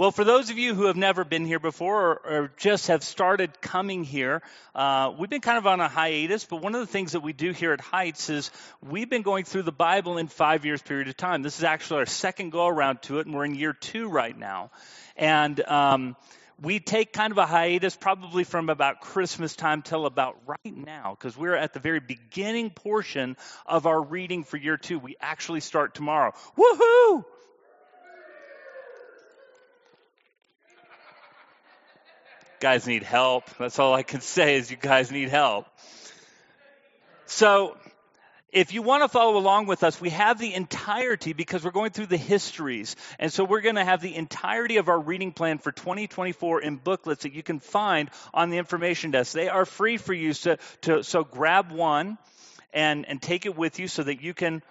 Well, for those of you who have never been here before or, or just have started coming here, uh, we've been kind of on a hiatus, but one of the things that we do here at Heights is we've been going through the Bible in five years period of time. This is actually our second go around to it, and we're in year two right now. And um, we take kind of a hiatus probably from about Christmas time till about right now, because we're at the very beginning portion of our reading for year two. We actually start tomorrow. Woohoo! Guys need help. That's all I can say is you guys need help. So, if you want to follow along with us, we have the entirety because we're going through the histories. And so we're going to have the entirety of our reading plan for 2024 in booklets that you can find on the information desk. They are free for you. So, to, so grab one and, and take it with you so that you can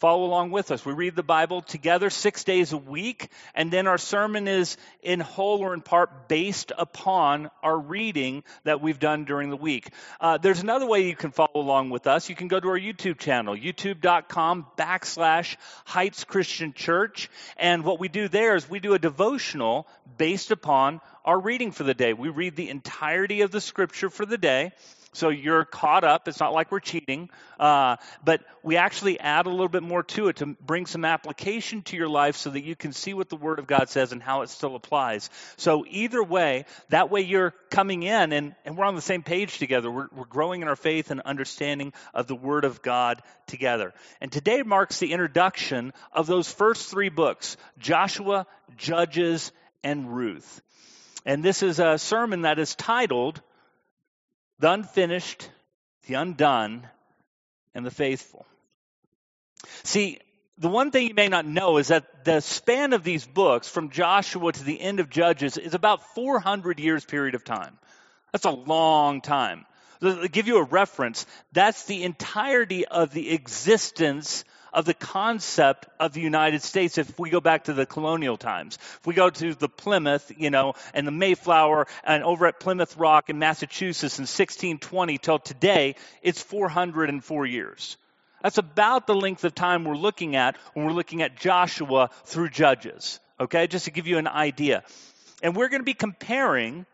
follow along with us. We read the Bible together six days a week, and then our sermon is in whole or in part based upon our reading that we've done during the week. Uh, there's another way you can follow along with us. You can go to our YouTube channel, youtube.com backslash Heights Christian Church, and what we do there is we do a devotional based upon our reading for the day. We read the entirety of the scripture for the day. So you're caught up. It's not like we're cheating, uh, but we actually add a little bit more to it to bring some application to your life so that you can see what the Word of God says and how it still applies. So either way, that way you're coming in and, and we're on the same page together. We're, we're growing in our faith and understanding of the Word of God together. And today marks the introduction of those first three books Joshua, Judges, and Ruth. And this is a sermon that is titled the unfinished, the undone, and the faithful. See, the one thing you may not know is that the span of these books, from Joshua to the end of Judges, is about 400 years period of time. That's a long time. To give you a reference, that's the entirety of the existence of the concept of the United States if we go back to the colonial times. If we go to the Plymouth, you know, and the Mayflower and over at Plymouth Rock in Massachusetts in 1620 till today, it's 404 years. That's about the length of time we're looking at when we're looking at Joshua through Judges. Okay, just to give you an idea. And we're going to be comparing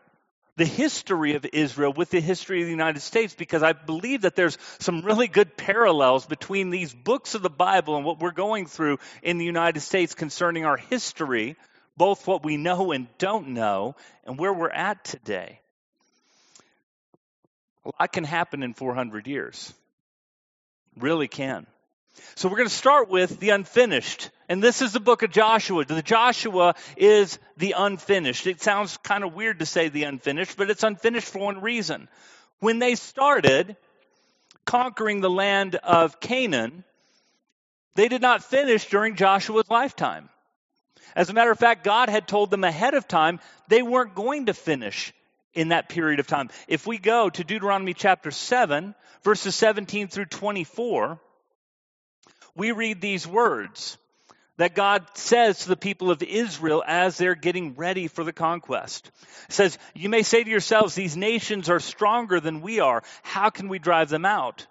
the history of Israel with the history of the United States because I believe that there's some really good parallels between these books of the Bible and what we're going through in the United States concerning our history, both what we know and don't know, and where we're at today. A lot can happen in 400 years. Really can. So we're going to start with the unfinished. And this is the book of Joshua. The Joshua is the unfinished. It sounds kind of weird to say the unfinished, but it's unfinished for one reason. When they started conquering the land of Canaan, they did not finish during Joshua's lifetime. As a matter of fact, God had told them ahead of time they weren't going to finish in that period of time. If we go to Deuteronomy chapter 7, verses 17 through 24, we read these words that God says to the people of Israel as they're getting ready for the conquest. It says, You may say to yourselves, These nations are stronger than we are. How can we drive them out?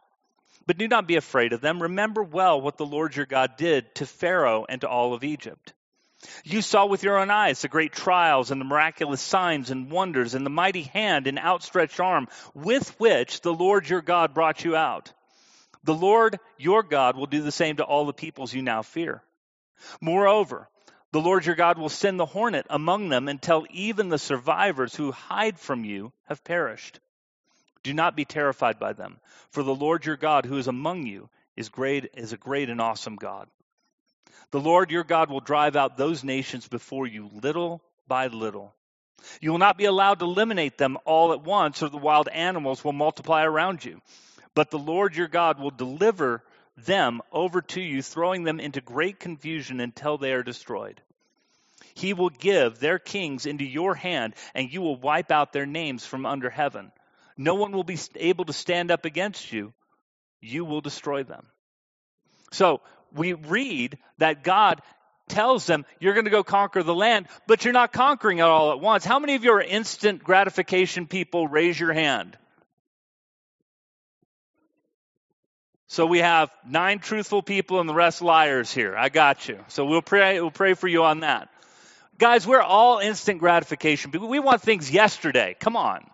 But do not be afraid of them. Remember well what the Lord your God did to Pharaoh and to all of Egypt. You saw with your own eyes the great trials and the miraculous signs and wonders and the mighty hand and outstretched arm with which the Lord your God brought you out. The Lord your God will do the same to all the peoples you now fear. Moreover, the Lord your God will send the hornet among them until even the survivors who hide from you have perished. Do not be terrified by them, for the Lord your God who is among you is great is a great and awesome God. The Lord your God will drive out those nations before you little by little. You will not be allowed to eliminate them all at once, or the wild animals will multiply around you. But the Lord your God will deliver them over to you, throwing them into great confusion until they are destroyed. He will give their kings into your hand, and you will wipe out their names from under heaven. No one will be able to stand up against you. You will destroy them. So we read that God tells them, You're going to go conquer the land, but you're not conquering it all at once. How many of you are instant gratification people? Raise your hand. So we have nine truthful people and the rest liars here. I got you. So we'll pray, we'll pray for you on that. Guys, we're all instant gratification. We want things yesterday. Come on.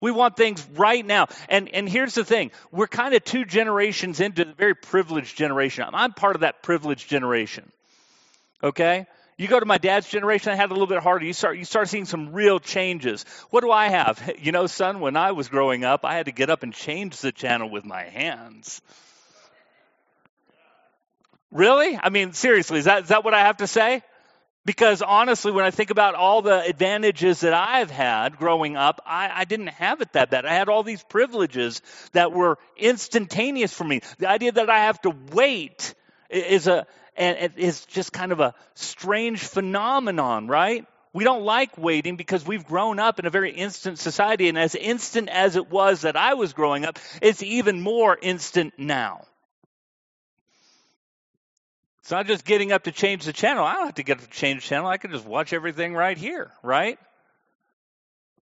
We want things right now. And, and here's the thing we're kind of two generations into the very privileged generation. I'm part of that privileged generation. Okay? You go to my dad's generation, I had a little bit harder. You start, you start seeing some real changes. What do I have? You know, son, when I was growing up, I had to get up and change the channel with my hands. Really? I mean, seriously, is that, is that what I have to say? Because honestly, when I think about all the advantages that I've had growing up, I, I, didn't have it that bad. I had all these privileges that were instantaneous for me. The idea that I have to wait is a is just kind of a strange phenomenon, right? We don't like waiting because we've grown up in a very instant society, and as instant as it was that I was growing up, it's even more instant now. It's not just getting up to change the channel. I don't have to get up to change the channel. I can just watch everything right here, right?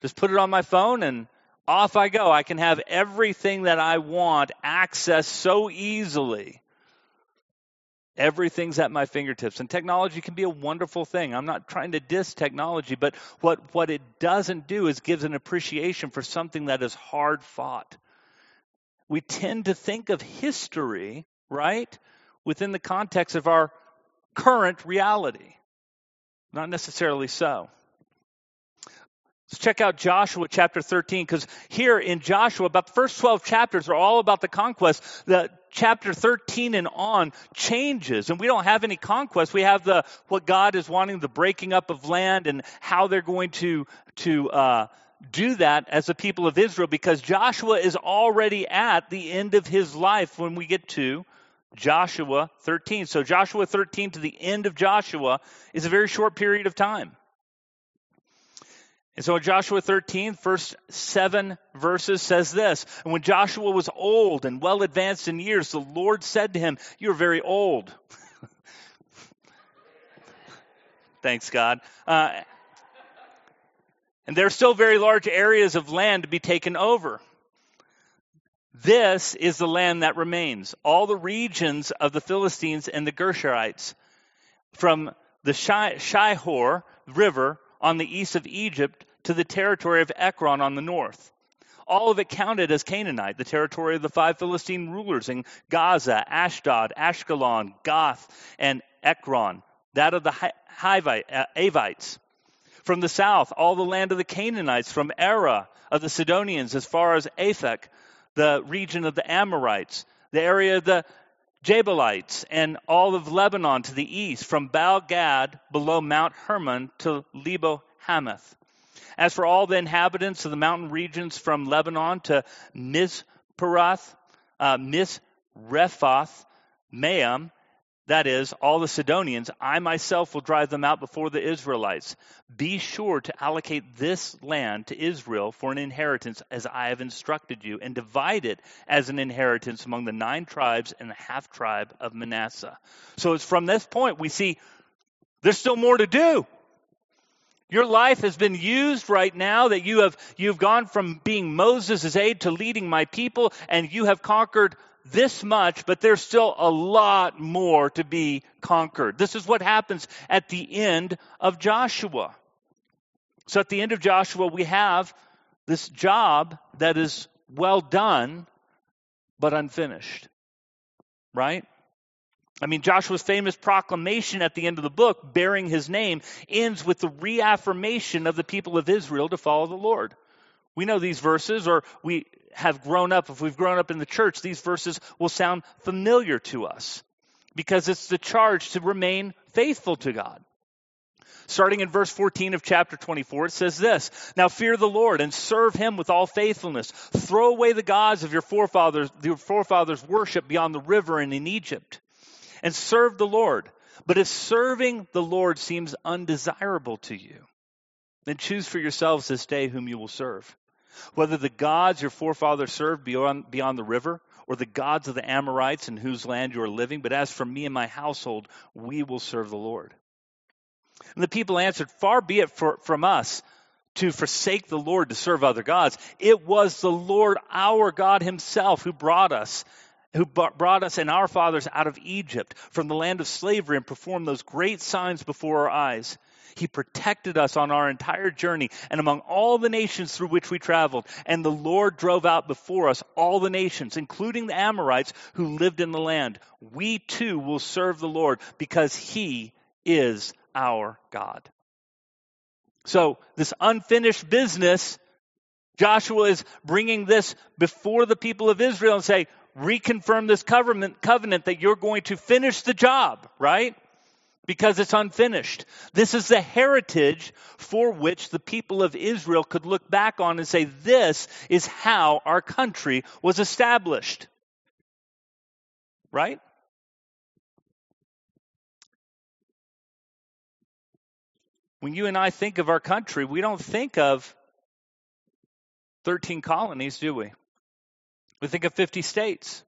Just put it on my phone and off I go. I can have everything that I want accessed so easily. Everything's at my fingertips. And technology can be a wonderful thing. I'm not trying to diss technology, but what, what it doesn't do is gives an appreciation for something that is hard fought. We tend to think of history, right? Within the context of our current reality. Not necessarily so. Let's check out Joshua chapter 13, because here in Joshua, about the first 12 chapters are all about the conquest. The chapter 13 and on changes, and we don't have any conquest. We have the what God is wanting, the breaking up of land, and how they're going to to uh, do that as the people of Israel, because Joshua is already at the end of his life when we get to Joshua 13. So, Joshua 13 to the end of Joshua is a very short period of time. And so in Joshua 13, first seven verses says this And when Joshua was old and well advanced in years, the Lord said to him, You're very old. Thanks, God. Uh, and there are still very large areas of land to be taken over. This is the land that remains. All the regions of the Philistines and the Geshurites, from the Shihor River on the east of Egypt to the territory of Ekron on the north. All of it counted as Canaanite, the territory of the five Philistine rulers in Gaza, Ashdod, Ashkelon, Gath, and Ekron, that of the uh, Avites. From the south, all the land of the Canaanites, from Arah of the Sidonians as far as Aphek, the region of the Amorites, the area of the Gebalites, and all of Lebanon to the east, from Baal Gad below Mount Hermon to Lebo Hamath. As for all the inhabitants of the mountain regions from Lebanon to Mizperath, uh, Misrephoth, Maim, that is, all the Sidonians, I myself will drive them out before the Israelites. Be sure to allocate this land to Israel for an inheritance as I have instructed you, and divide it as an inheritance among the nine tribes and the half tribe of Manasseh. So it's from this point we see there's still more to do. Your life has been used right now that you have you've gone from being Moses' aide to leading my people, and you have conquered this much, but there's still a lot more to be conquered. This is what happens at the end of Joshua. So at the end of Joshua, we have this job that is well done, but unfinished. Right? I mean, Joshua's famous proclamation at the end of the book, bearing his name, ends with the reaffirmation of the people of Israel to follow the Lord. We know these verses, or we have grown up, if we've grown up in the church, these verses will sound familiar to us because it's the charge to remain faithful to God. Starting in verse 14 of chapter 24, it says this Now fear the Lord and serve him with all faithfulness. Throw away the gods of your forefathers, your forefathers' worship beyond the river and in Egypt, and serve the Lord. But if serving the Lord seems undesirable to you, then choose for yourselves this day whom you will serve whether the gods your forefathers served beyond, beyond the river, or the gods of the Amorites in whose land you are living, but as for me and my household, we will serve the Lord. And the people answered, Far be it for, from us to forsake the Lord to serve other gods. It was the Lord our God Himself who brought us, who brought us and our fathers out of Egypt from the land of slavery and performed those great signs before our eyes. He protected us on our entire journey and among all the nations through which we traveled. And the Lord drove out before us all the nations, including the Amorites who lived in the land. We too will serve the Lord because he is our God. So, this unfinished business, Joshua is bringing this before the people of Israel and say, reconfirm this covenant, covenant that you're going to finish the job, right? Because it's unfinished. This is the heritage for which the people of Israel could look back on and say, This is how our country was established. Right? When you and I think of our country, we don't think of 13 colonies, do we? We think of 50 states.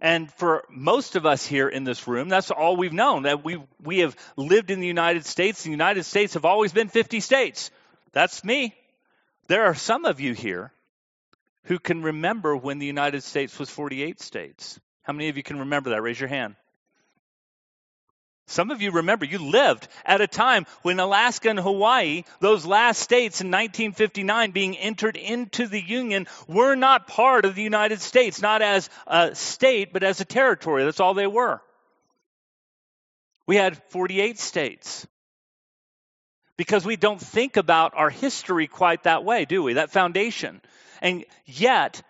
And for most of us here in this room, that's all we've known. That we we have lived in the United States. The United States have always been 50 states. That's me. There are some of you here who can remember when the United States was 48 states. How many of you can remember that? Raise your hand. Some of you remember you lived at a time when Alaska and Hawaii, those last states in 1959 being entered into the Union, were not part of the United States, not as a state, but as a territory. That's all they were. We had 48 states. Because we don't think about our history quite that way, do we? That foundation. And yet,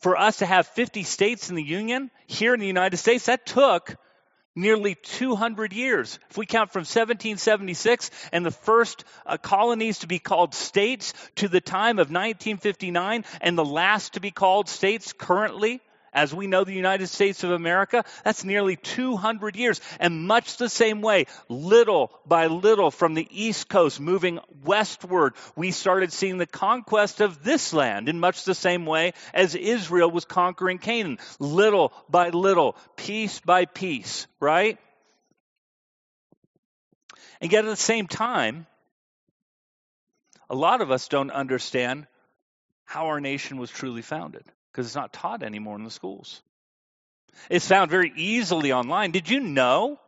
for us to have 50 states in the Union here in the United States, that took nearly 200 years. If we count from 1776 and the first uh, colonies to be called states to the time of 1959 and the last to be called states currently, as we know the United States of America, that's nearly 200 years. And much the same way, little by little from the East Coast moving westward, we started seeing the conquest of this land in much the same way as Israel was conquering Canaan. Little by little, piece by piece, right? And yet at the same time, a lot of us don't understand how our nation was truly founded because it's not taught anymore in the schools. It's found very easily online. Did you know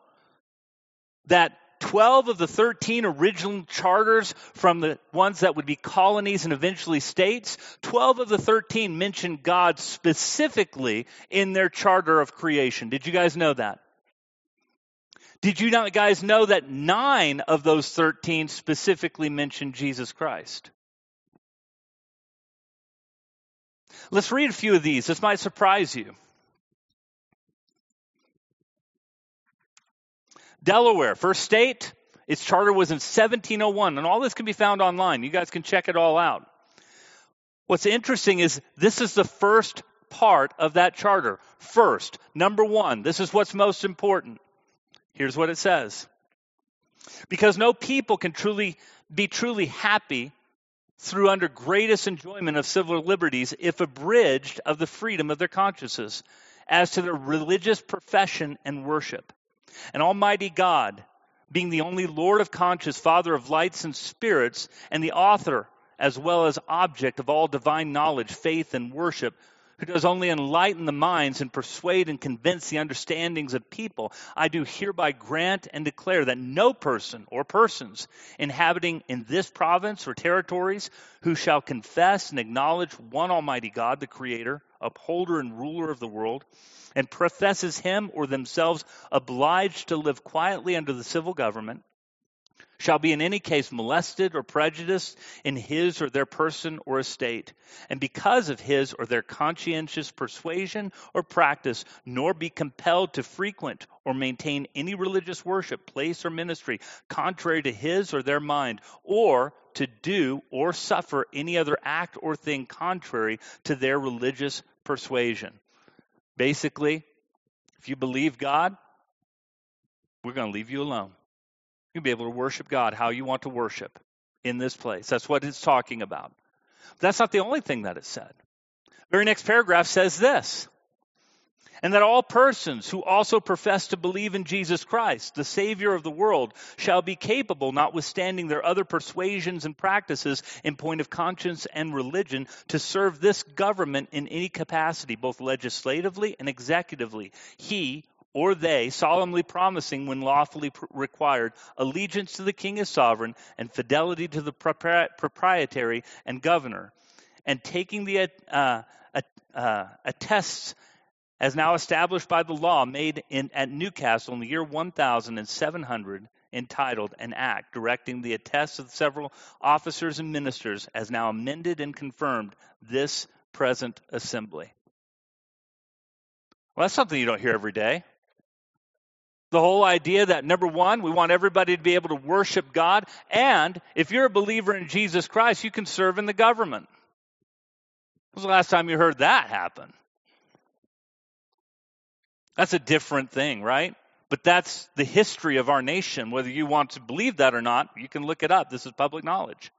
that 12 of the 13 original charters from the ones that would be colonies and eventually states, 12 of the 13 mention God specifically in their charter of creation. Did you guys know that? Did you guys know that nine of those 13 specifically mention Jesus Christ? Let's read a few of these. This might surprise you. Delaware, first state, its charter was in 1701, and all this can be found online. You guys can check it all out. What's interesting is this is the first part of that charter. First, number one, this is what's most important. Here's what it says. Because no people can truly be truly happy through under greatest enjoyment of civil liberties if abridged of the freedom of their consciences as to their religious profession and worship. And Almighty God, being the only Lord of conscience, Father of lights and spirits, and the author as well as object of all divine knowledge, faith, and worship, who does only enlighten the minds and persuade and convince the understandings of people, I do hereby grant and declare that no person or persons inhabiting in this province or territories who shall confess and acknowledge one Almighty God, the Creator, upholder and ruler of the world, and professes him or themselves obliged to live quietly under the civil government shall be in any case molested or prejudiced in his or their person or estate, and because of his or their conscientious persuasion or practice, nor be compelled to frequent or maintain any religious worship, place, or ministry contrary to his or their mind, or to do or suffer any other act or thing contrary to their religious persuasion. Basically, if you believe God, we're going to leave you alone. You'll be able to worship God how you want to worship in this place. That's what it's talking about. But that's not the only thing that it said. The Very next paragraph says this and that all persons who also profess to believe in Jesus Christ, the Savior of the world, shall be capable, notwithstanding their other persuasions and practices in point of conscience and religion, to serve this government in any capacity, both legislatively and executively. He or they, solemnly promising when lawfully pr- required, allegiance to the king as sovereign and fidelity to the propri- proprietary and governor, and taking the uh, uh, attests as now established by the law made in, at Newcastle in the year 1700, entitled An Act directing the attests of several officers and ministers, as now amended and confirmed this present assembly. Well, that's something you don't hear every day. The whole idea that number one, we want everybody to be able to worship God, and if you're a believer in Jesus Christ, you can serve in the government. Was the last time you heard that happen? That's a different thing, right? But that's the history of our nation. Whether you want to believe that or not, you can look it up. This is public knowledge.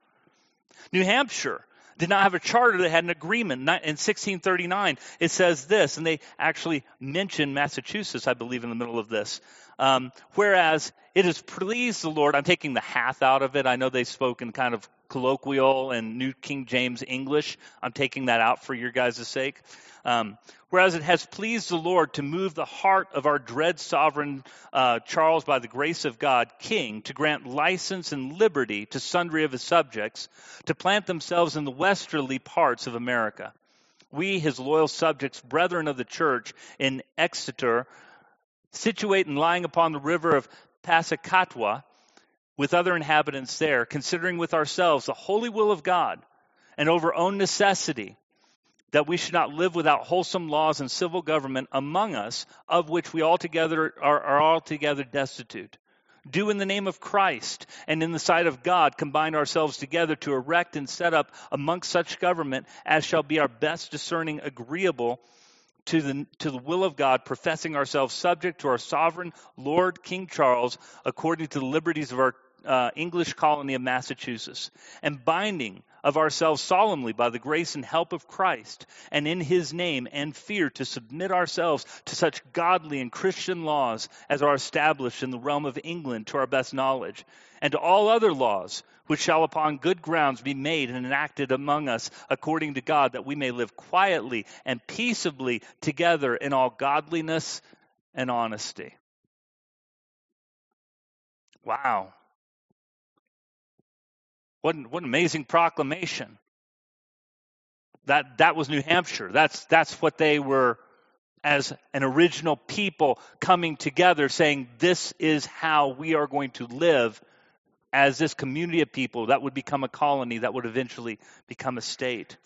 New Hampshire did not have a charter that had an agreement. In 1639, it says this, and they actually mention Massachusetts, I believe, in the middle of this. Um, whereas it has pleased the Lord, I'm taking the hath out of it. I know they spoke in kind of colloquial and New King James English. I'm taking that out for your guys' sake. Um, whereas it has pleased the Lord to move the heart of our dread sovereign uh, Charles by the grace of God, King, to grant license and liberty to sundry of his subjects to plant themselves in the westerly parts of America. We, his loyal subjects, brethren of the church in Exeter, situate and lying upon the river of Passacatwa, with other inhabitants there, considering with ourselves the holy will of God and over own necessity, that we should not live without wholesome laws and civil government among us, of which we altogether are, are altogether destitute. Do in the name of Christ and in the sight of God combine ourselves together to erect and set up amongst such government as shall be our best discerning agreeable to the, to the will of God, professing ourselves subject to our sovereign Lord King Charles, according to the liberties of our uh, English colony of Massachusetts, and binding of ourselves solemnly by the grace and help of Christ, and in his name and fear to submit ourselves to such godly and Christian laws as are established in the realm of England to our best knowledge, and to all other laws which shall upon good grounds be made and enacted among us according to God, that we may live quietly and peaceably together in all godliness and honesty. Wow. What an, what an amazing proclamation. That, that was New Hampshire. That's, that's what they were as an original people coming together saying, this is how we are going to live as this community of people that would become a colony that would eventually become a state.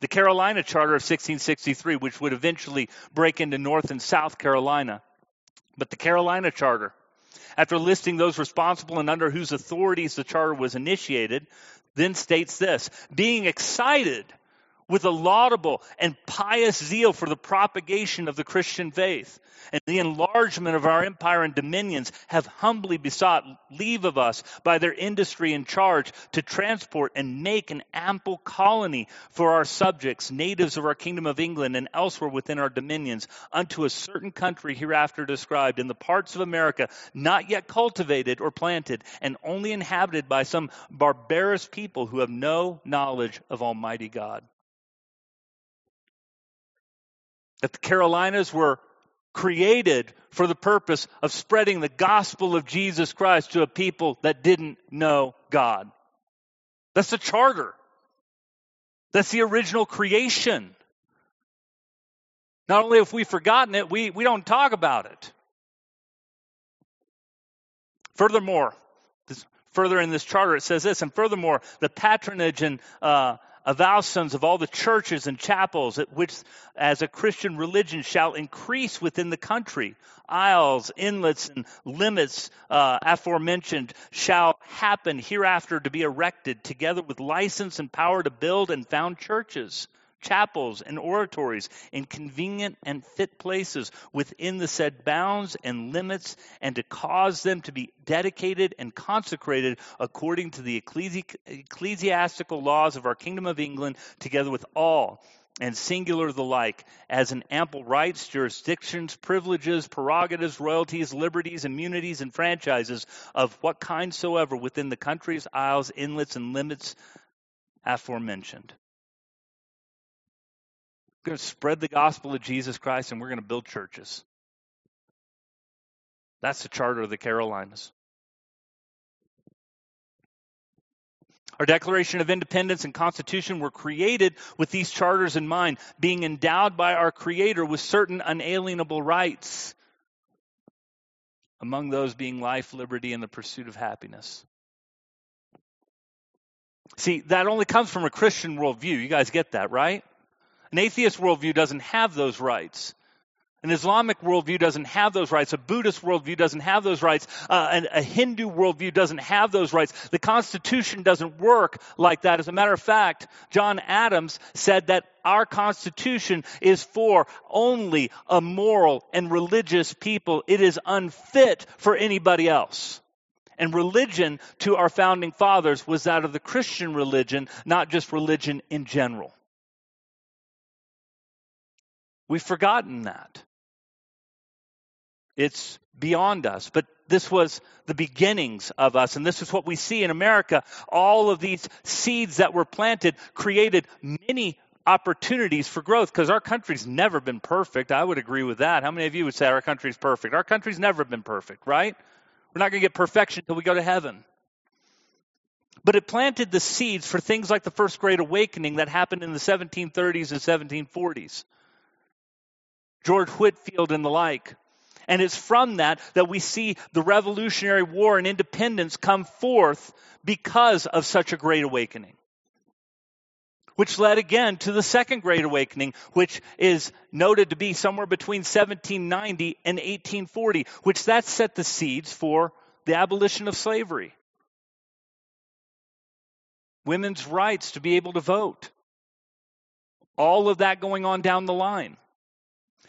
The Carolina Charter of 1663, which would eventually break into North and South Carolina. But the Carolina Charter, after listing those responsible and under whose authorities the charter was initiated, then states this being excited with a laudable and pious zeal for the propagation of the Christian faith. And the enlargement of our empire and dominions, have humbly besought leave of us by their industry and charge to transport and make an ample colony for our subjects, natives of our kingdom of England and elsewhere within our dominions, unto a certain country hereafter described in the parts of America not yet cultivated or planted, and only inhabited by some barbarous people who have no knowledge of Almighty God that the Carolinas were created for the purpose of spreading the gospel of Jesus Christ to a people that didn't know God. That's the charter. That's the original creation. Not only have we forgotten it, we, we don't talk about it. Furthermore, this, further in this charter, it says this, and furthermore, the patronage and uh, sons of all the churches and chapels at which as a Christian religion shall increase within the country. Isles, inlets, and limits uh, aforementioned shall happen hereafter to be erected, together with license and power to build and found churches chapels and oratories in convenient and fit places within the said bounds and limits, and to cause them to be dedicated and consecrated according to the ecclesi- ecclesiastical laws of our kingdom of England, together with all and singular the like, as in ample rights, jurisdictions, privileges, prerogatives, royalties, liberties, immunities, and franchises of what kind soever within the countries, isles, inlets, and limits aforementioned going to spread the gospel of Jesus Christ and we're going to build churches. That's the Charter of the Carolinas. Our Declaration of Independence and Constitution were created with these charters in mind, being endowed by our Creator with certain unalienable rights, among those being life, liberty, and the pursuit of happiness. See, that only comes from a Christian worldview. You guys get that, right? An atheist worldview doesn't have those rights. An Islamic worldview doesn't have those rights. A Buddhist worldview doesn't have those rights. Uh, a Hindu worldview doesn't have those rights. The Constitution doesn't work like that. As a matter of fact, John Adams said that our Constitution is for only a moral and religious people. It is unfit for anybody else. And religion to our founding fathers was that of the Christian religion, not just religion in general. We've forgotten that. It's beyond us. But this was the beginnings of us. And this is what we see in America. All of these seeds that were planted created many opportunities for growth because our country's never been perfect. I would agree with that. How many of you would say our country's perfect? Our country's never been perfect, right? We're not going to get perfection until we go to heaven. But it planted the seeds for things like the First Great Awakening that happened in the 1730s and 1740s. George Whitefield and the like. And it's from that that we see the Revolutionary War and independence come forth because of such a great awakening. Which led again to the Second Great Awakening, which is noted to be somewhere between 1790 and 1840, which that set the seeds for the abolition of slavery. Women's rights to be able to vote. All of that going on down the line.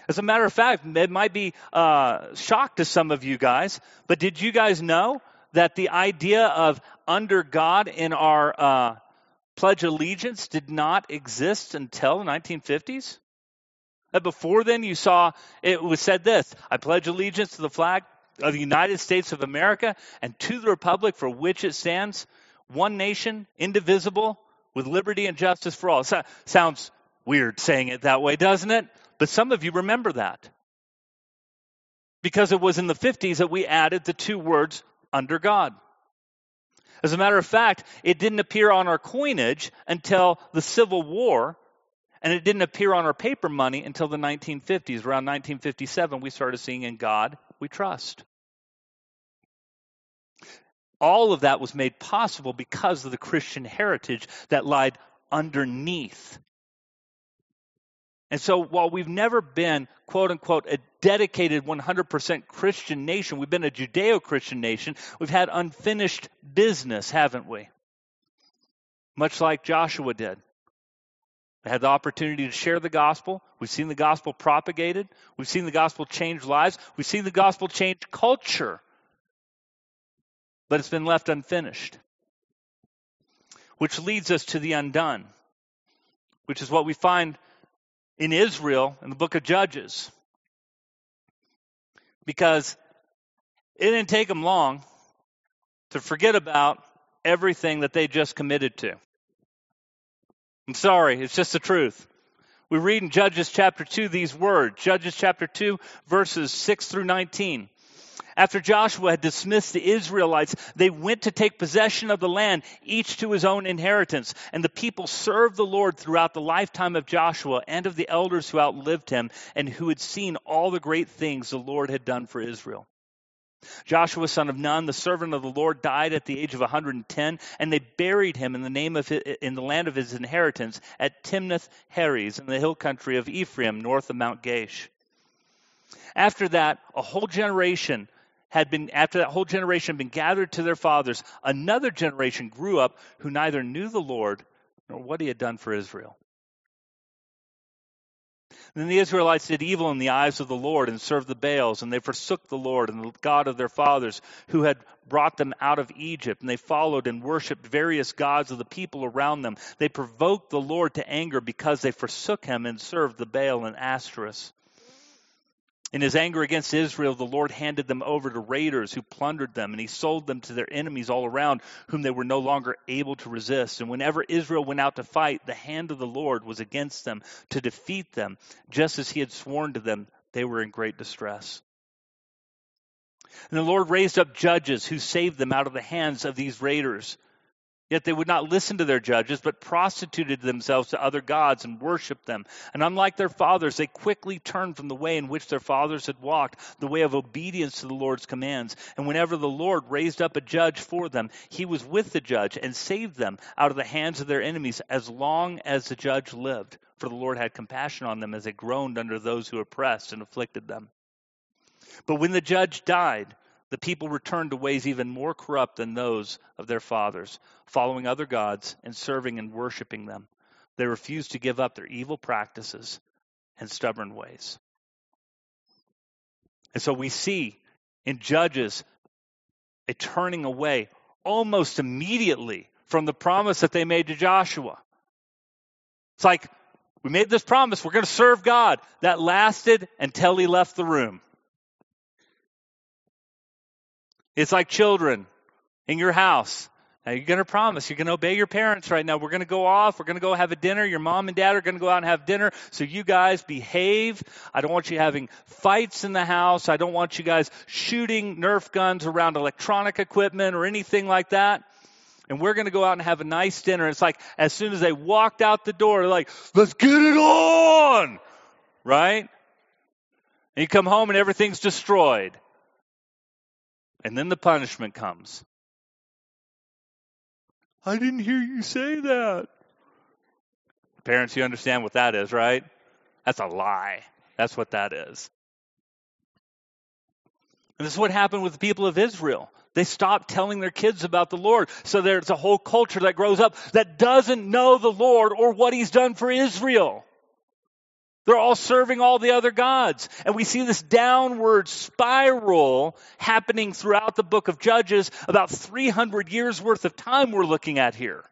As a matter of fact, it might be uh, shock to some of you guys, but did you guys know that the idea of under God in our uh, Pledge Allegiance did not exist until the 1950s? That before then you saw it was said this I pledge allegiance to the flag of the United States of America and to the republic for which it stands, one nation, indivisible, with liberty and justice for all. So, sounds weird saying it that way, doesn't it? But some of you remember that. Because it was in the 50s that we added the two words under God. As a matter of fact, it didn't appear on our coinage until the Civil War, and it didn't appear on our paper money until the 1950s. Around 1957, we started seeing in God we trust. All of that was made possible because of the Christian heritage that lied underneath and so while we've never been, quote unquote, a dedicated 100% Christian nation, we've been a Judeo Christian nation, we've had unfinished business, haven't we? Much like Joshua did. They had the opportunity to share the gospel. We've seen the gospel propagated. We've seen the gospel change lives. We've seen the gospel change culture. But it's been left unfinished. Which leads us to the undone, which is what we find in Israel in the book of Judges. Because it didn't take them long to forget about everything that they just committed to. I'm sorry, it's just the truth. We read in Judges chapter 2 these words Judges chapter 2, verses 6 through 19. After Joshua had dismissed the Israelites, they went to take possession of the land, each to his own inheritance. And the people served the Lord throughout the lifetime of Joshua and of the elders who outlived him and who had seen all the great things the Lord had done for Israel. Joshua, son of Nun, the servant of the Lord, died at the age of 110, and they buried him in the name of his, in the land of his inheritance at Timnath Heres in the hill country of Ephraim, north of Mount Gaash. After that, a whole generation had been, after that whole generation had been gathered to their fathers, another generation grew up who neither knew the Lord nor what he had done for Israel. Then the Israelites did evil in the eyes of the Lord and served the Baals, and they forsook the Lord and the God of their fathers who had brought them out of Egypt. And they followed and worshipped various gods of the people around them. They provoked the Lord to anger because they forsook him and served the Baal and Ashtoreth. In his anger against Israel, the Lord handed them over to raiders who plundered them, and he sold them to their enemies all around, whom they were no longer able to resist. And whenever Israel went out to fight, the hand of the Lord was against them to defeat them, just as he had sworn to them, they were in great distress. And the Lord raised up judges who saved them out of the hands of these raiders. Yet they would not listen to their judges, but prostituted themselves to other gods and worshiped them. And unlike their fathers, they quickly turned from the way in which their fathers had walked, the way of obedience to the Lord's commands. And whenever the Lord raised up a judge for them, he was with the judge and saved them out of the hands of their enemies as long as the judge lived. For the Lord had compassion on them as they groaned under those who oppressed and afflicted them. But when the judge died, the people returned to ways even more corrupt than those of their fathers, following other gods and serving and worshiping them. They refused to give up their evil practices and stubborn ways. And so we see in Judges a turning away almost immediately from the promise that they made to Joshua. It's like, we made this promise, we're going to serve God. That lasted until he left the room. It's like children in your house. Now you're going to promise, you're going to obey your parents right now. We're going to go off. We're going to go have a dinner. Your mom and dad are going to go out and have dinner. So you guys behave. I don't want you having fights in the house. I don't want you guys shooting Nerf guns around electronic equipment or anything like that. And we're going to go out and have a nice dinner. It's like as soon as they walked out the door, they're like, let's get it on. Right? And you come home and everything's destroyed. And then the punishment comes. I didn't hear you say that. Parents, you understand what that is, right? That's a lie. That's what that is. And this is what happened with the people of Israel. They stopped telling their kids about the Lord. So there's a whole culture that grows up that doesn't know the Lord or what He's done for Israel. They're all serving all the other gods. And we see this downward spiral happening throughout the book of Judges, about 300 years worth of time we're looking at here.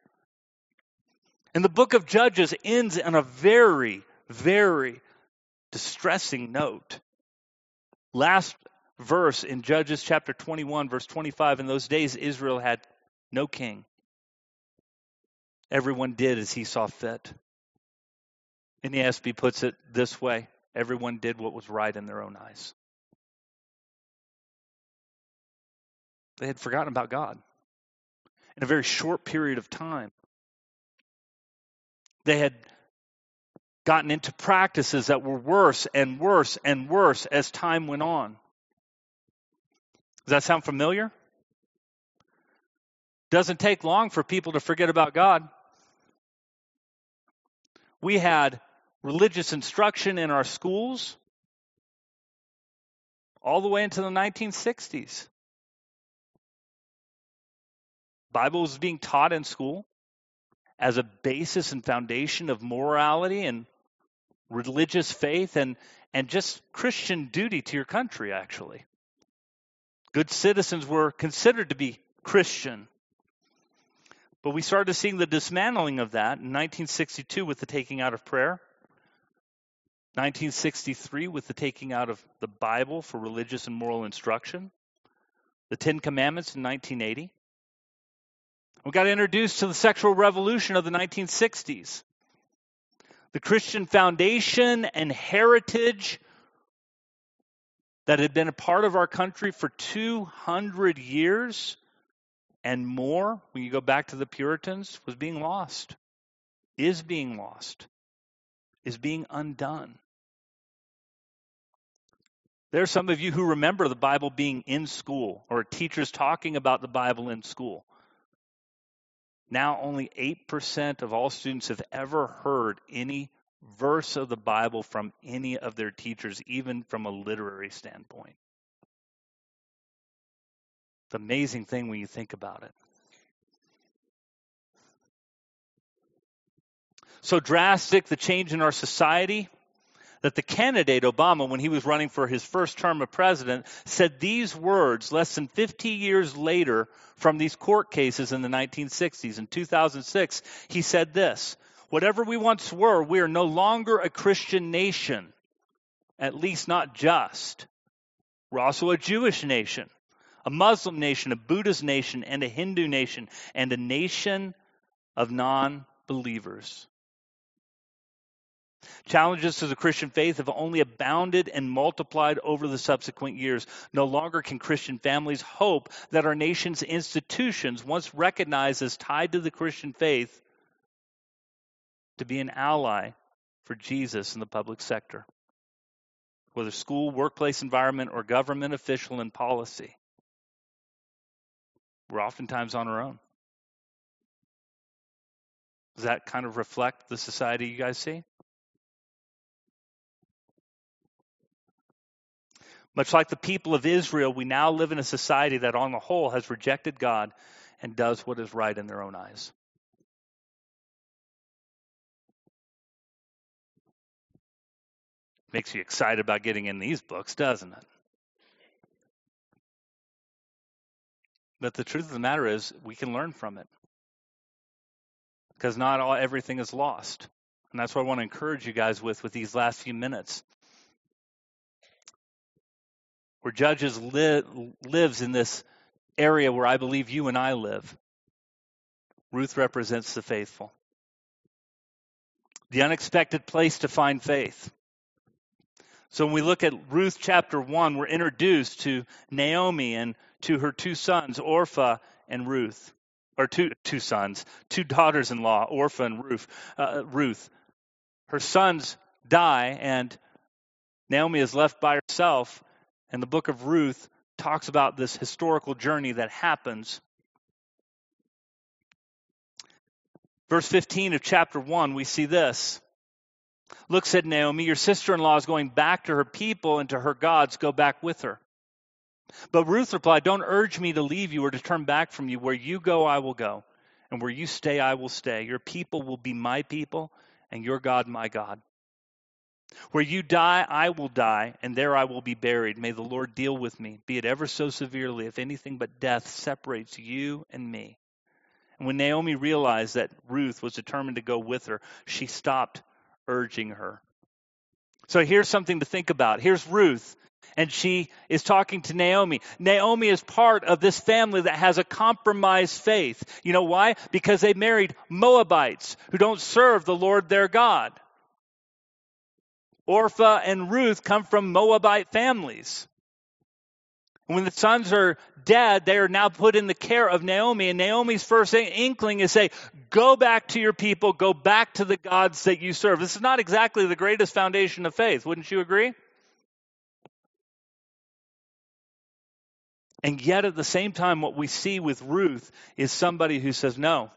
And the book of Judges ends on a very, very distressing note. Last verse in Judges chapter 21, verse 25 In those days, Israel had no king. Everyone did as he saw fit. NASB puts it this way everyone did what was right in their own eyes. They had forgotten about God in a very short period of time. They had gotten into practices that were worse and worse and worse as time went on. Does that sound familiar? Doesn't take long for people to forget about God. We had religious instruction in our schools all the way into the 1960s. Bible was being taught in school as a basis and foundation of morality and religious faith and, and just Christian duty to your country, actually. Good citizens were considered to be Christian. But we started seeing the dismantling of that in 1962 with the taking out of prayer. 1963 with the taking out of the Bible for religious and moral instruction, the Ten Commandments in 1980. We got introduced to the sexual revolution of the 1960s. The Christian foundation and heritage that had been a part of our country for 200 years and more, when you go back to the Puritans, was being lost, is being lost, is being undone. There are some of you who remember the Bible being in school or teachers talking about the Bible in school. Now, only 8% of all students have ever heard any verse of the Bible from any of their teachers, even from a literary standpoint. It's an amazing thing when you think about it. So drastic the change in our society that the candidate, Obama, when he was running for his first term of president, said these words less than 50 years later from these court cases in the 1960s. In 2006, he said this Whatever we once were, we are no longer a Christian nation, at least not just. We're also a Jewish nation, a Muslim nation, a Buddhist nation, and a Hindu nation, and a nation of non believers. Challenges to the Christian faith have only abounded and multiplied over the subsequent years. No longer can Christian families hope that our nation's institutions, once recognized as tied to the Christian faith, to be an ally for Jesus in the public sector, whether school, workplace environment, or government official and policy. We're oftentimes on our own. Does that kind of reflect the society you guys see? Much like the people of Israel, we now live in a society that, on the whole, has rejected God and does what is right in their own eyes. Makes you excited about getting in these books, doesn't it? But the truth of the matter is, we can learn from it. Because not all everything is lost. And that's what I want to encourage you guys with with these last few minutes where Judges li- lives in this area where I believe you and I live. Ruth represents the faithful. The unexpected place to find faith. So when we look at Ruth chapter 1, we're introduced to Naomi and to her two sons, Orpha and Ruth. Or two, two sons, two daughters in law, Orpah and Ruth, uh, Ruth. Her sons die, and Naomi is left by herself. And the book of Ruth talks about this historical journey that happens. Verse 15 of chapter 1, we see this. Look, said Naomi, your sister in law is going back to her people and to her gods. Go back with her. But Ruth replied, Don't urge me to leave you or to turn back from you. Where you go, I will go. And where you stay, I will stay. Your people will be my people, and your God, my God. Where you die, I will die, and there I will be buried. May the Lord deal with me, be it ever so severely, if anything but death separates you and me. And when Naomi realized that Ruth was determined to go with her, she stopped urging her. So here's something to think about. Here's Ruth, and she is talking to Naomi. Naomi is part of this family that has a compromised faith. You know why? Because they married Moabites who don't serve the Lord their God. Orpah and Ruth come from Moabite families. When the sons are dead, they are now put in the care of Naomi. And Naomi's first inkling is say, go back to your people, go back to the gods that you serve. This is not exactly the greatest foundation of faith. Wouldn't you agree? And yet, at the same time, what we see with Ruth is somebody who says, no,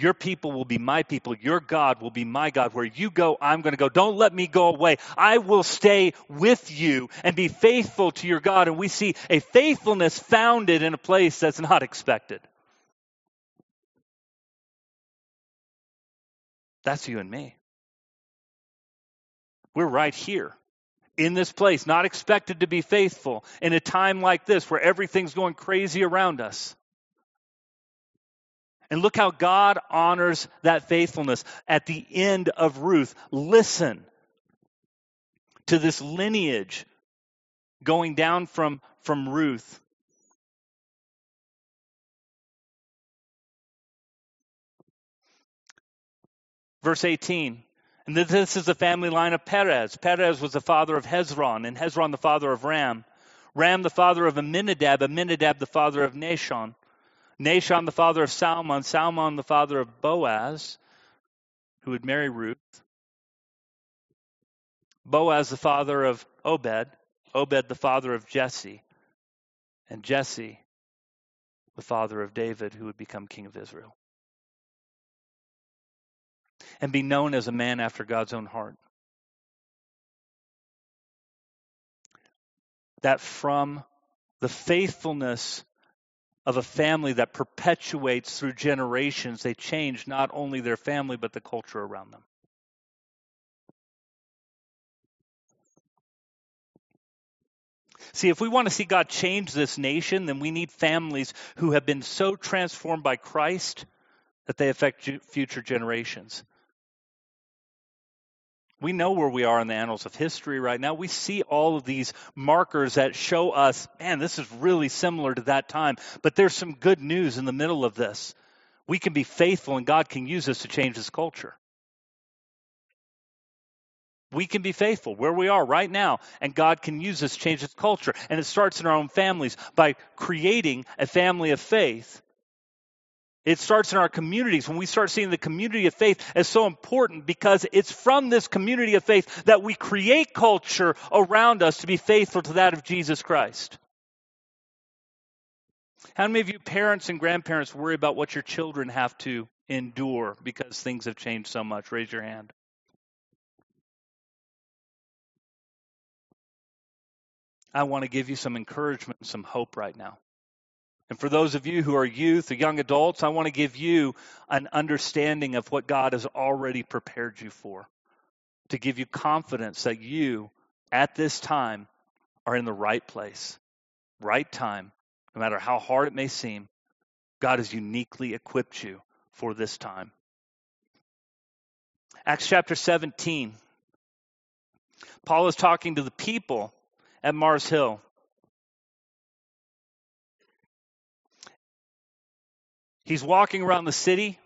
your people will be my people. Your God will be my God. Where you go, I'm going to go. Don't let me go away. I will stay with you and be faithful to your God. And we see a faithfulness founded in a place that's not expected. That's you and me. We're right here in this place, not expected to be faithful in a time like this where everything's going crazy around us. And look how God honors that faithfulness at the end of Ruth. Listen to this lineage going down from, from Ruth. Verse 18. And this is the family line of Perez. Perez was the father of Hezron, and Hezron the father of Ram. Ram the father of Amminadab, Amminadab the father of Nahshon. Nahshon, the father of Salmon, Salmon, the father of Boaz, who would marry Ruth. Boaz, the father of Obed. Obed, the father of Jesse. And Jesse, the father of David, who would become king of Israel. And be known as a man after God's own heart. That from the faithfulness of a family that perpetuates through generations, they change not only their family, but the culture around them. See, if we want to see God change this nation, then we need families who have been so transformed by Christ that they affect future generations. We know where we are in the annals of history right now. We see all of these markers that show us, man, this is really similar to that time. But there's some good news in the middle of this. We can be faithful and God can use us to change this culture. We can be faithful where we are right now, and God can use us to change this culture. And it starts in our own families by creating a family of faith. It starts in our communities when we start seeing the community of faith as so important because it's from this community of faith that we create culture around us to be faithful to that of Jesus Christ. How many of you parents and grandparents worry about what your children have to endure because things have changed so much? Raise your hand. I want to give you some encouragement some hope right now. And for those of you who are youth or young adults, I want to give you an understanding of what God has already prepared you for, to give you confidence that you, at this time, are in the right place, right time, no matter how hard it may seem. God has uniquely equipped you for this time. Acts chapter 17. Paul is talking to the people at Mars Hill. He's walking around the city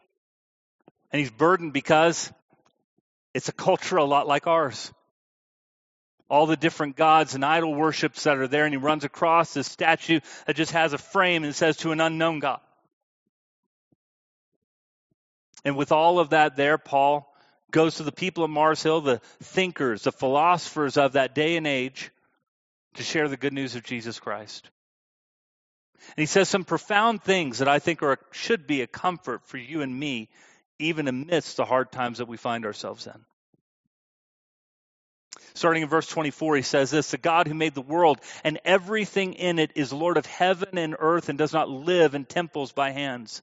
and he's burdened because it's a culture a lot like ours. All the different gods and idol worships that are there, and he runs across this statue that just has a frame and says to an unknown God. And with all of that there, Paul goes to the people of Mars Hill, the thinkers, the philosophers of that day and age, to share the good news of Jesus Christ. And he says some profound things that I think are should be a comfort for you and me, even amidst the hard times that we find ourselves in. Starting in verse 24, he says this The God who made the world and everything in it is Lord of heaven and earth and does not live in temples by hands.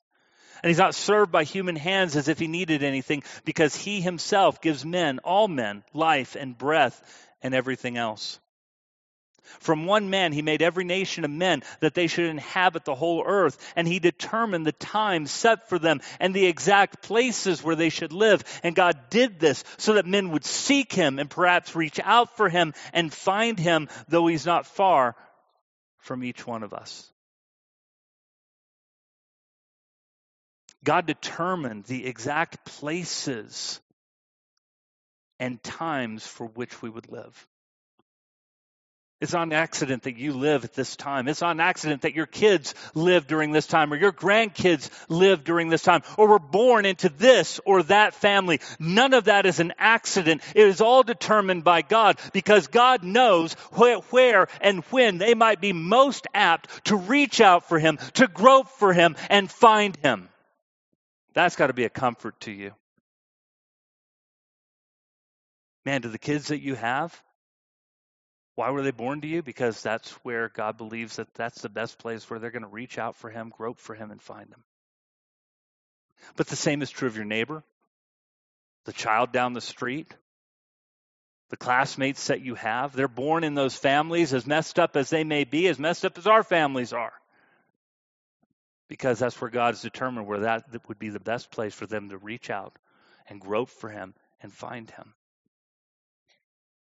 And he's not served by human hands as if he needed anything, because he himself gives men, all men, life and breath and everything else. From one man he made every nation of men that they should inhabit the whole earth, and he determined the time set for them and the exact places where they should live. And God did this so that men would seek him and perhaps reach out for him and find him, though he's not far from each one of us. God determined the exact places and times for which we would live. It's an accident that you live at this time. It's an accident that your kids live during this time or your grandkids live during this time or were born into this or that family. None of that is an accident. It is all determined by God because God knows where and when they might be most apt to reach out for Him, to grope for Him, and find Him. That's got to be a comfort to you. Man, to the kids that you have, why were they born to you? Because that's where God believes that that's the best place where they're going to reach out for Him, grope for Him, and find Him. But the same is true of your neighbor, the child down the street, the classmates that you have. They're born in those families, as messed up as they may be, as messed up as our families are. Because that's where God's determined where that would be the best place for them to reach out and grope for Him and find Him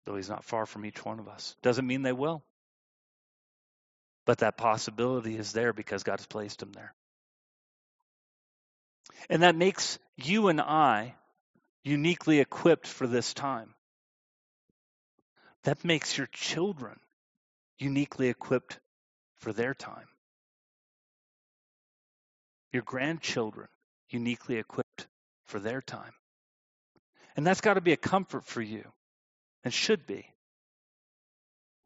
though he's not far from each one of us. Doesn't mean they will. But that possibility is there because God has placed him there. And that makes you and I uniquely equipped for this time. That makes your children uniquely equipped for their time. Your grandchildren uniquely equipped for their time. And that's got to be a comfort for you and should be.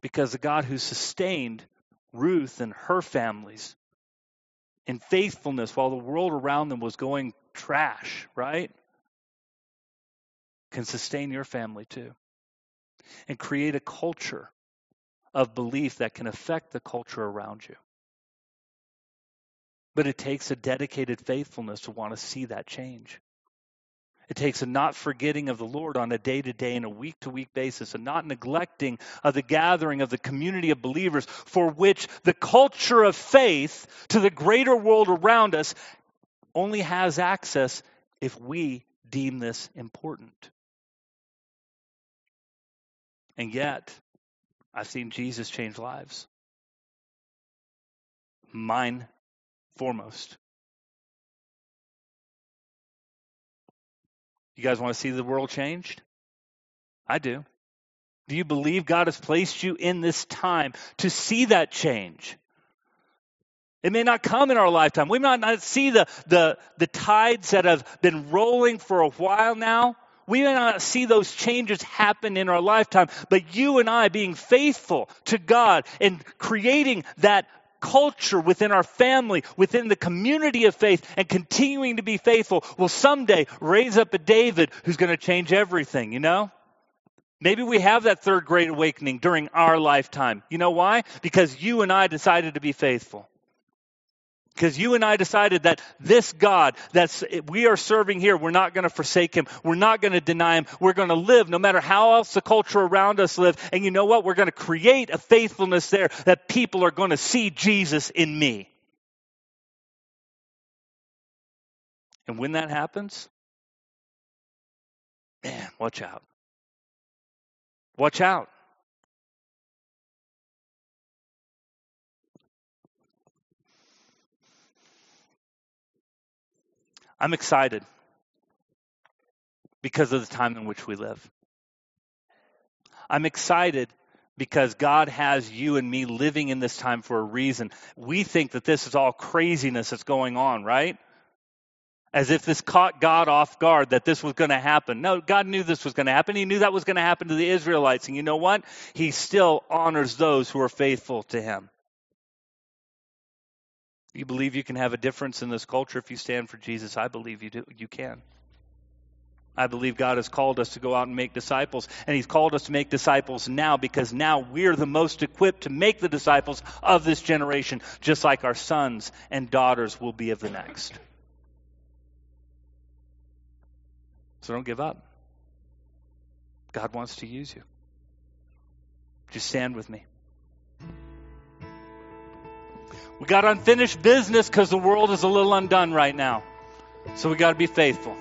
Because the God who sustained Ruth and her families in faithfulness while the world around them was going trash, right? Can sustain your family too. And create a culture of belief that can affect the culture around you. But it takes a dedicated faithfulness to want to see that change. It takes a not forgetting of the Lord on a day to day and a week to week basis, and not neglecting of the gathering of the community of believers for which the culture of faith to the greater world around us only has access if we deem this important. And yet, I've seen Jesus change lives. Mine foremost. You guys want to see the world changed? I do. Do you believe God has placed you in this time to see that change? It may not come in our lifetime. We might not see the, the, the tides that have been rolling for a while now. We may not see those changes happen in our lifetime, but you and I being faithful to God and creating that culture within our family, within the community of faith, and continuing to be faithful will someday raise up a David who's going to change everything, you know? Maybe we have that third great awakening during our lifetime. You know why? Because you and I decided to be faithful. Because you and I decided that this God that we are serving here, we're not going to forsake him. We're not going to deny him. We're going to live no matter how else the culture around us live. And you know what? We're going to create a faithfulness there that people are going to see Jesus in me. And when that happens, man, watch out. Watch out. I'm excited because of the time in which we live. I'm excited because God has you and me living in this time for a reason. We think that this is all craziness that's going on, right? As if this caught God off guard that this was going to happen. No, God knew this was going to happen. He knew that was going to happen to the Israelites. And you know what? He still honors those who are faithful to Him. You believe you can have a difference in this culture if you stand for Jesus? I believe you do. You can. I believe God has called us to go out and make disciples, and He's called us to make disciples now because now we're the most equipped to make the disciples of this generation, just like our sons and daughters will be of the next. So don't give up. God wants to use you. Just stand with me. We got unfinished business because the world is a little undone right now. So we got to be faithful.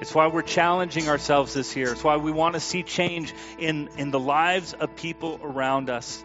It's why we're challenging ourselves this year. It's why we want to see change in, in the lives of people around us.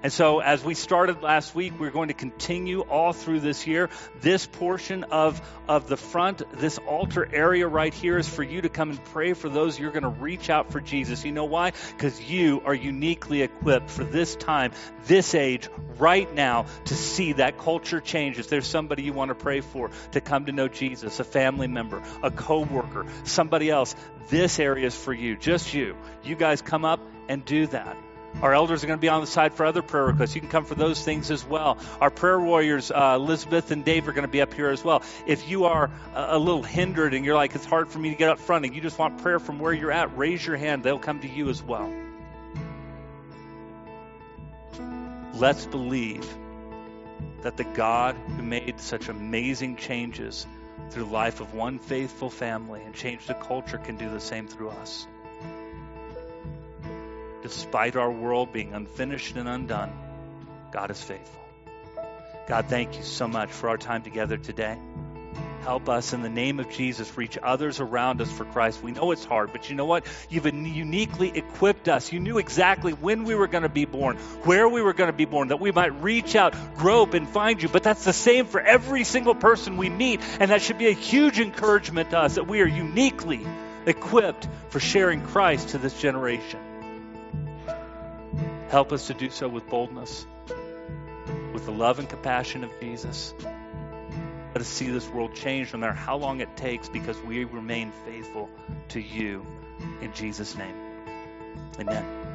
And so, as we started last week, we're going to continue all through this year. This portion of, of the front, this altar area right here, is for you to come and pray for those you're going to reach out for Jesus. You know why? Because you are uniquely equipped for this time, this age, right now, to see that culture change. If there's somebody you want to pray for to come to know Jesus, a family member, a co worker, somebody else, this area is for you, just you. You guys come up and do that. Our elders are going to be on the side for other prayer requests. You can come for those things as well. Our prayer warriors, uh, Elizabeth and Dave, are going to be up here as well. If you are a, little hindered and you're like, it's hard for me to get up front and you just want prayer from where you're at, raise your hand. They'll come to you as well. Let's believe that the God who made such amazing changes through life of one faithful family and changed the culture can do the same through us despite our world being unfinished and undone, God is faithful. God, thank you so much for our time together today. Help us in the name of Jesus reach others around us for Christ. We know it's hard, but you know what? You've uniquely equipped us. You knew exactly when we were going to be born, where we were going to be born, that we might reach out, grope, and find you. But that's the same for every single person we meet, and that should be a huge encouragement to us that we are uniquely equipped for sharing Christ to this generation. Help us to do so with boldness, with the love and compassion of Jesus. Let us see this world change no matter how long it takes because we remain faithful to you. In Jesus' name, amen.